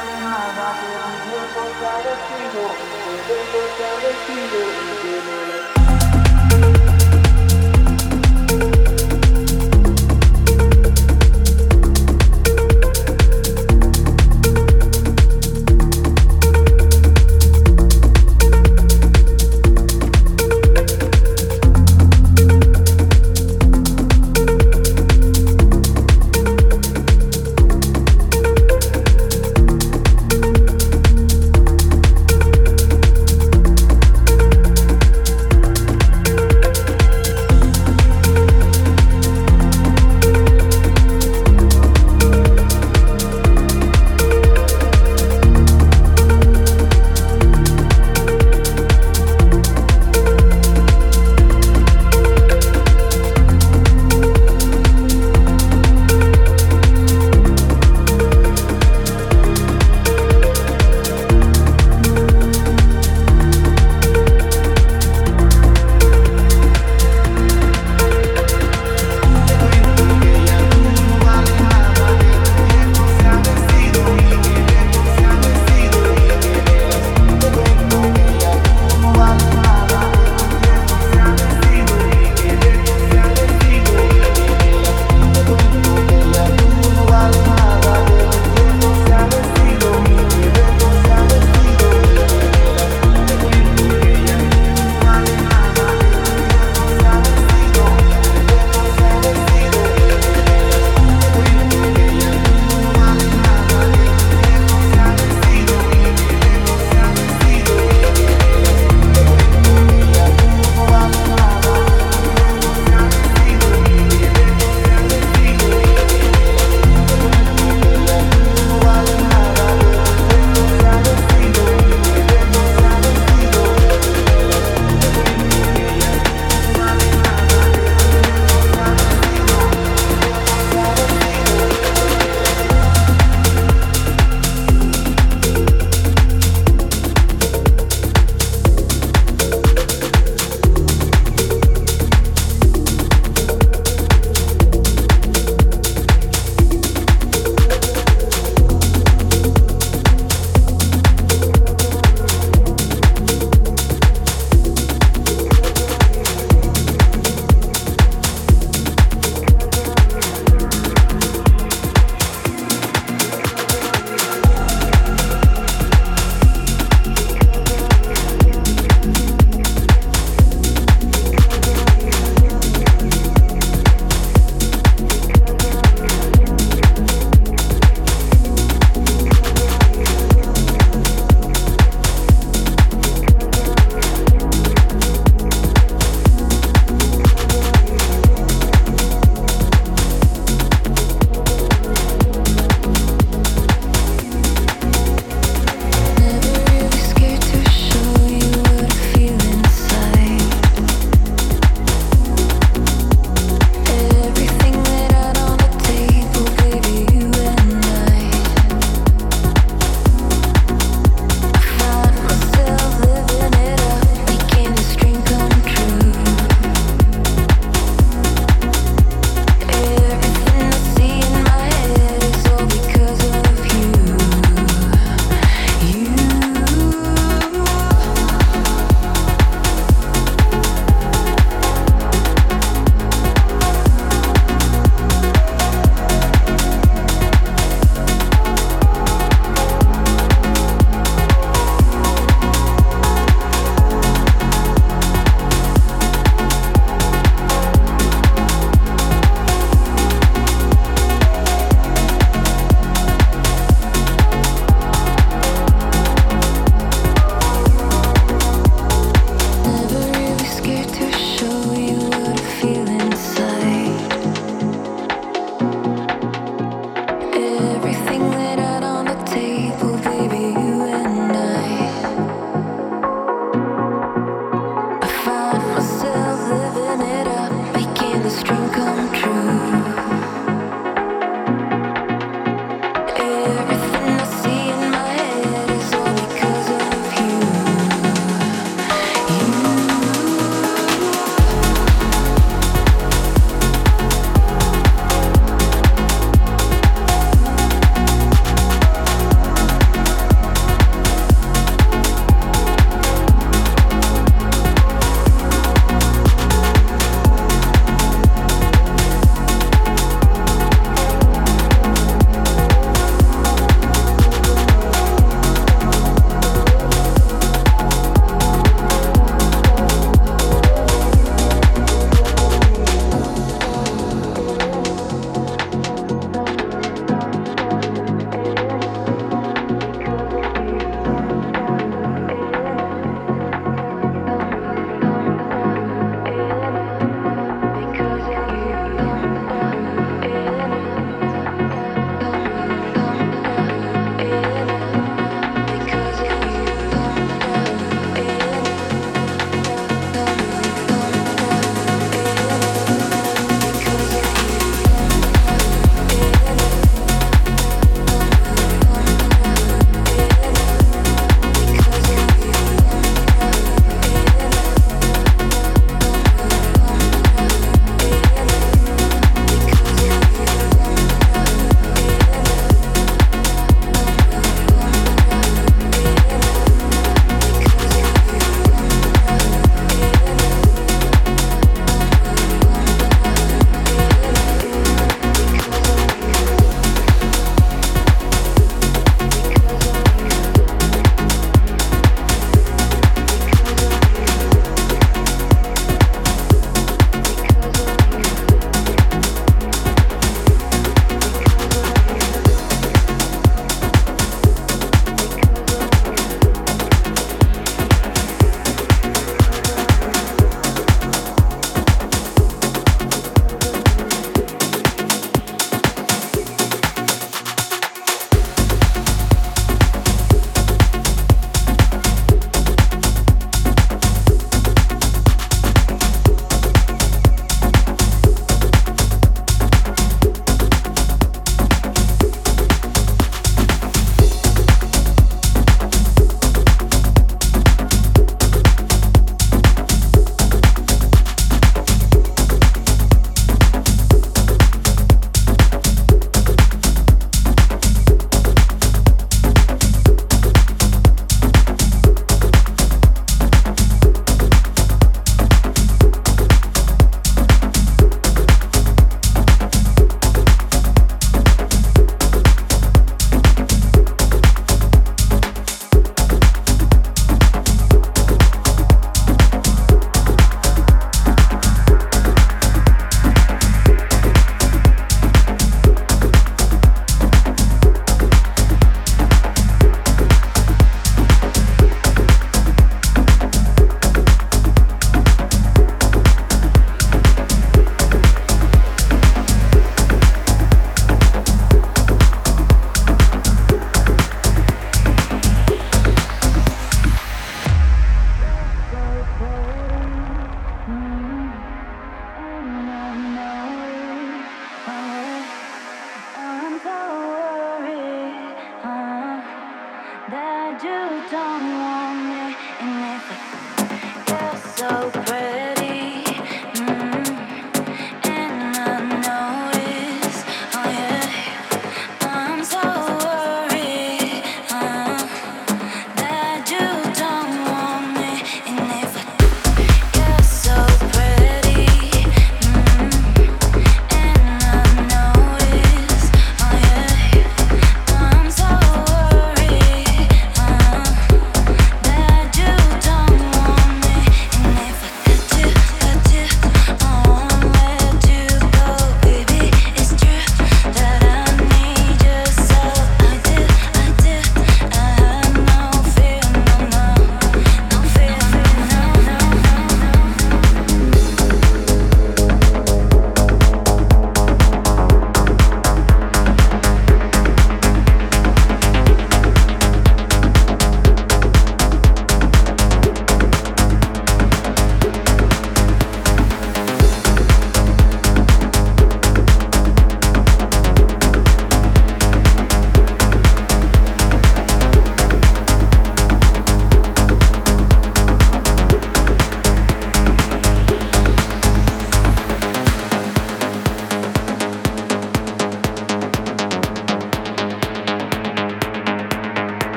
Thank you.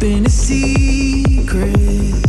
Keeping a secret.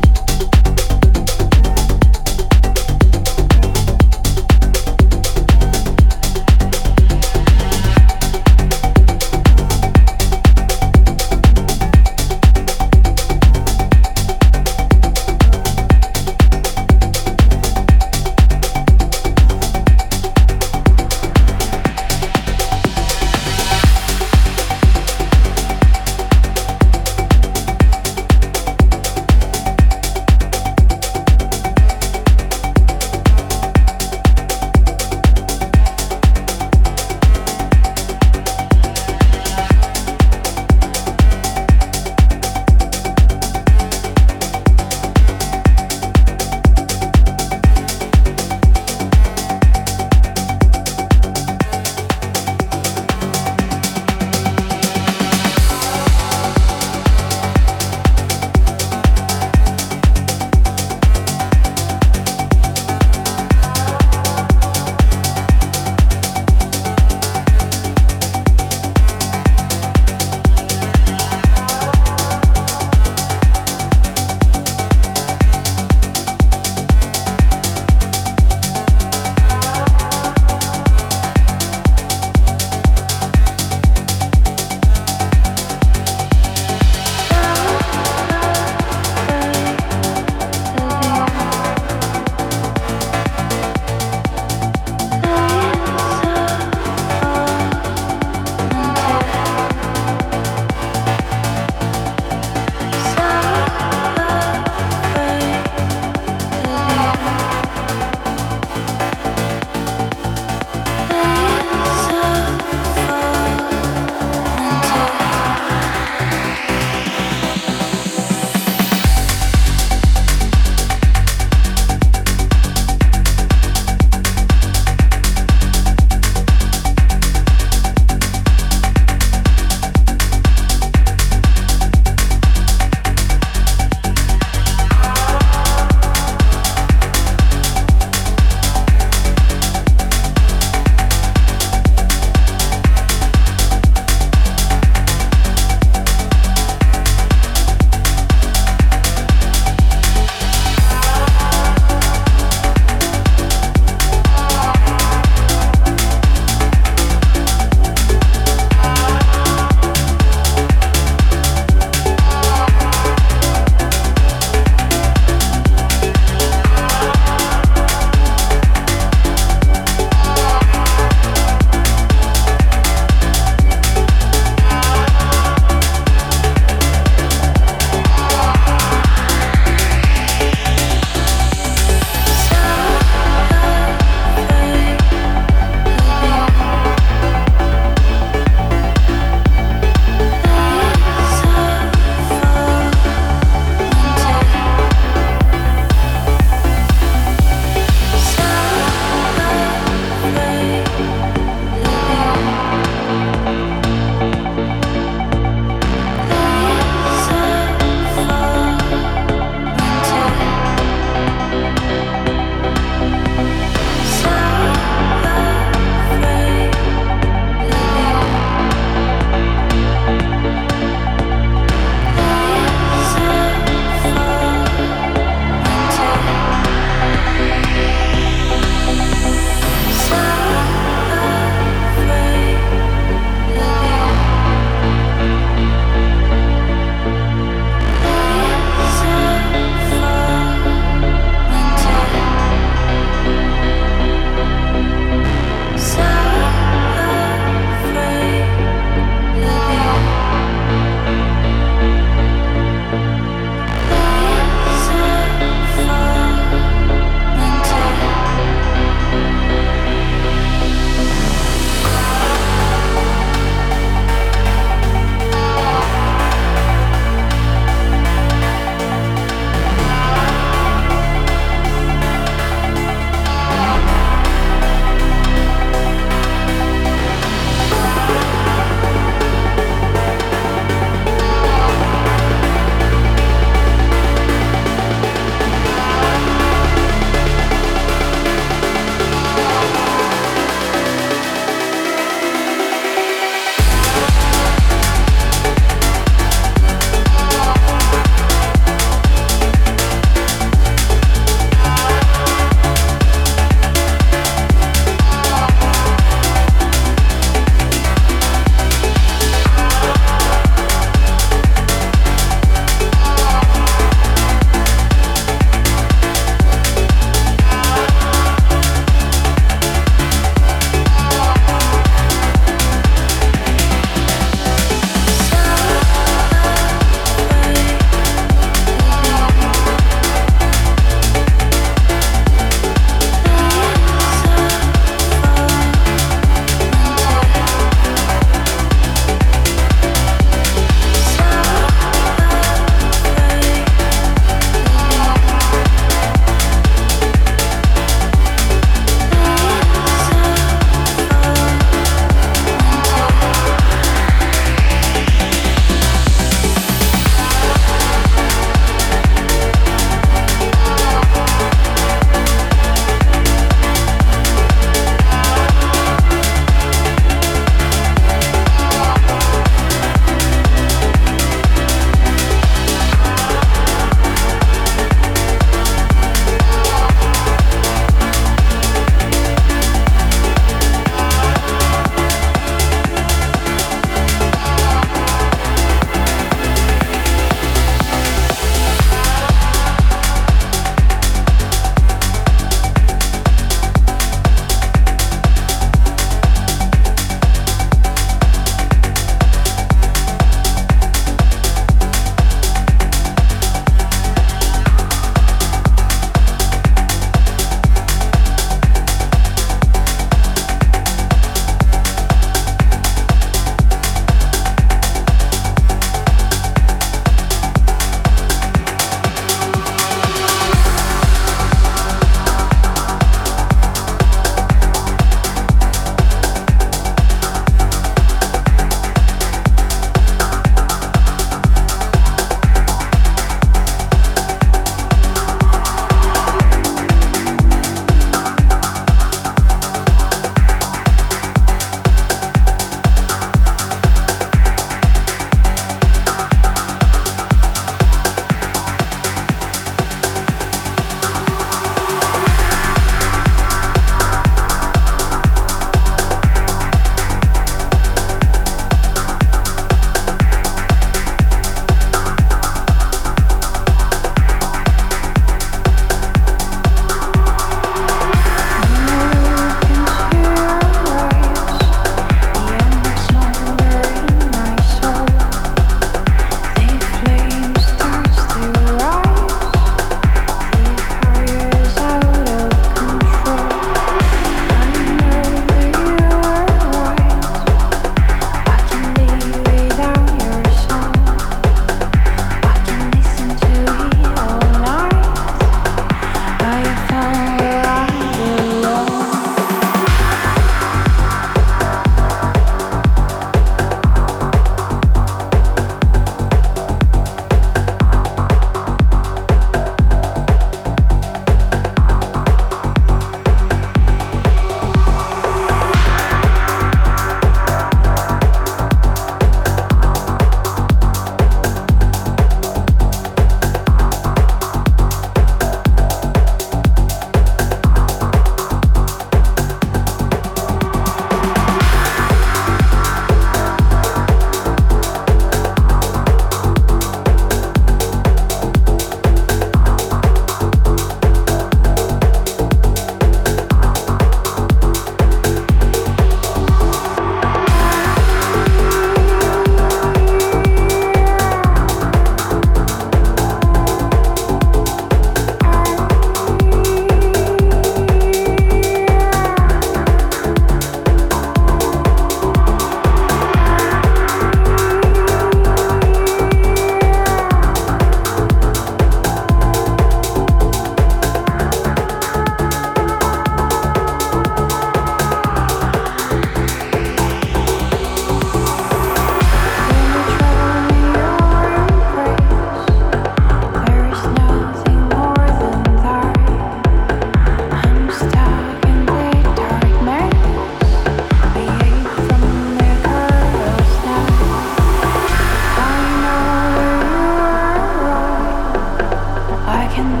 can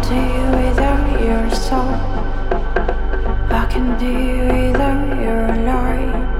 without your soul. I can do without your light.